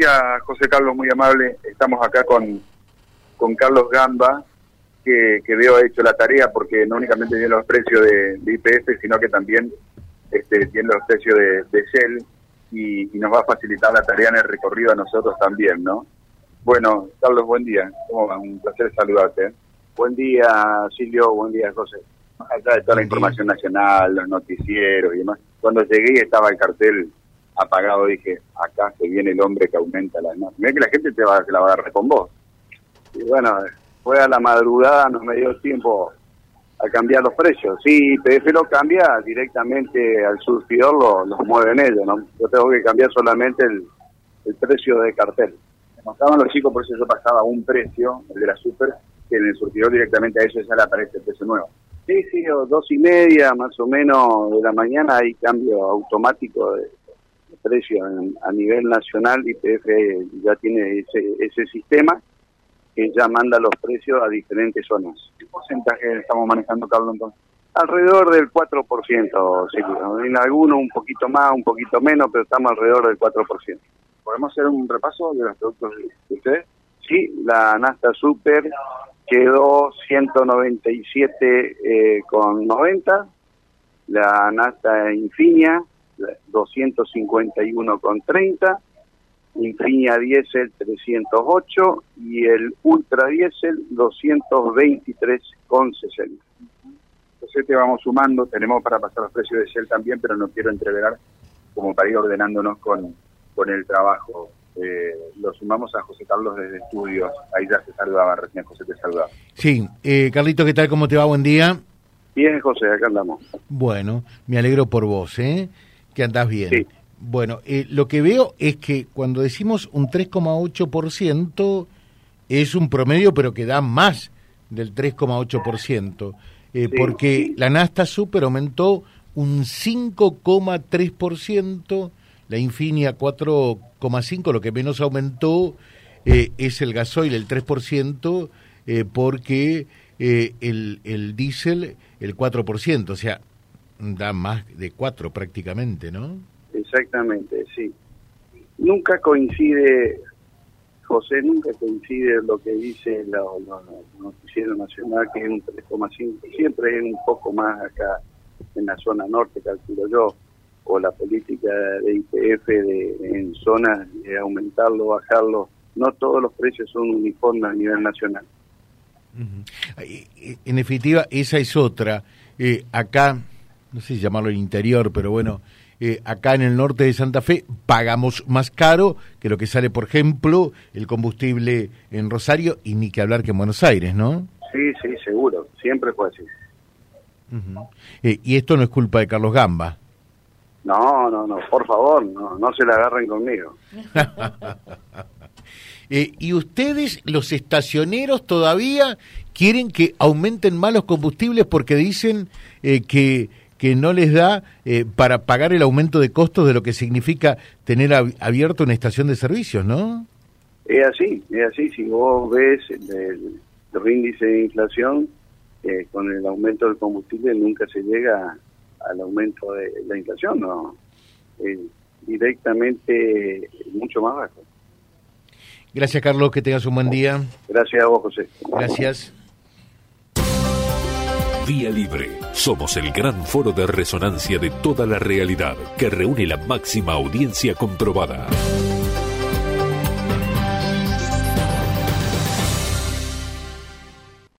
gracias José Carlos, muy amable. Estamos acá con, con Carlos Gamba, que, que veo ha hecho la tarea porque no únicamente tiene los precios de, IPF, sino que también este, tiene los precios de, de Shell y, nos va a facilitar la tarea en el recorrido a nosotros también, ¿no? Bueno, Carlos, buen día. Un placer saludarte. Buen día, Silvio. Buen día, José. Acá de toda la información nacional, los noticieros y demás. Cuando llegué estaba el cartel apagado, dije, acá se viene el hombre que aumenta la Mira que la gente te va, la a agarrar con vos. Y bueno, fue a la madrugada, no me dio tiempo a cambiar los precios. Sí, PF lo cambia directamente al surtidor, lo, los mueven ellos, ¿no? Yo tengo que cambiar solamente el, precio de cartel. Me los chicos, por eso yo pasaba un precio, el de la super, que en el surtidor directamente a ellos ya le aparece el precio nuevo. Sí, sí, dos y media más o menos de la mañana hay cambio automático de, precio a nivel nacional y PF ya tiene ese, ese sistema que ya manda los precios a diferentes zonas. ¿Qué porcentaje estamos manejando, Carlos, entonces? Alrededor del 4%, sí, en algunos un poquito más, un poquito menos, pero estamos alrededor del 4%. ¿Podemos hacer un repaso de los productos de ustedes? Sí, la Nasta Super quedó 197 eh, con 90, la Nasta Infinia 251,30, Infinia Diesel 308 y el Ultra Diesel 223,60. Entonces te vamos sumando, tenemos para pasar los precios de Shell también, pero no quiero entreverar como para ir ordenándonos con, con el trabajo. Eh, lo sumamos a José Carlos desde estudios, ahí ya se saludaba, recién José te saludaba. Sí, eh, Carlito, ¿qué tal? ¿Cómo te va? Buen día. Bien, José, acá andamos. Bueno, me alegro por vos, ¿eh? Que andás bien. Bueno, eh, lo que veo es que cuando decimos un 3,8% es un promedio, pero que da más del 3,8%, eh, porque la Nasta Super aumentó un 5,3%, la Infinia 4,5%, lo que menos aumentó eh, es el gasoil, el 3%, eh, porque el, el diésel el 4%, o sea, da más de cuatro prácticamente, ¿no? Exactamente, sí. Nunca coincide, José, nunca coincide lo que dice la, noticiero nacional, que es un 3,5, siempre es un poco más acá en la zona norte, calculo yo, o la política de IPF de, en zonas de aumentarlo, bajarlo. No todos los precios son uniformes a nivel nacional. En definitiva, esa es otra. Eh, acá no sé si llamarlo el interior, pero bueno, eh, acá en el norte de Santa Fe pagamos más caro que lo que sale, por ejemplo, el combustible en Rosario y ni que hablar que en Buenos Aires, ¿no? Sí, sí, seguro, siempre fue así. Eh, y esto no es culpa de Carlos Gamba. No, no, no, por favor, no, no se la agarren conmigo. Eh, ¿Y ustedes, los estacioneros, todavía quieren que aumenten más los combustibles porque dicen que que no les da eh, para pagar el aumento de costos de lo que significa tener abierto una estación de servicios, ¿no? Es así, es así. Si vos ves el, índice de inflación, eh, con el aumento del combustible nunca se llega al aumento de la inflación, ¿no? directamente mucho más bajo. Gracias, Carlos. Que tengas un buen día. Gracias a vos, José. Gracias. Vía Libre. Somos el gran foro de resonancia de toda la realidad que reúne la máxima audiencia comprobada.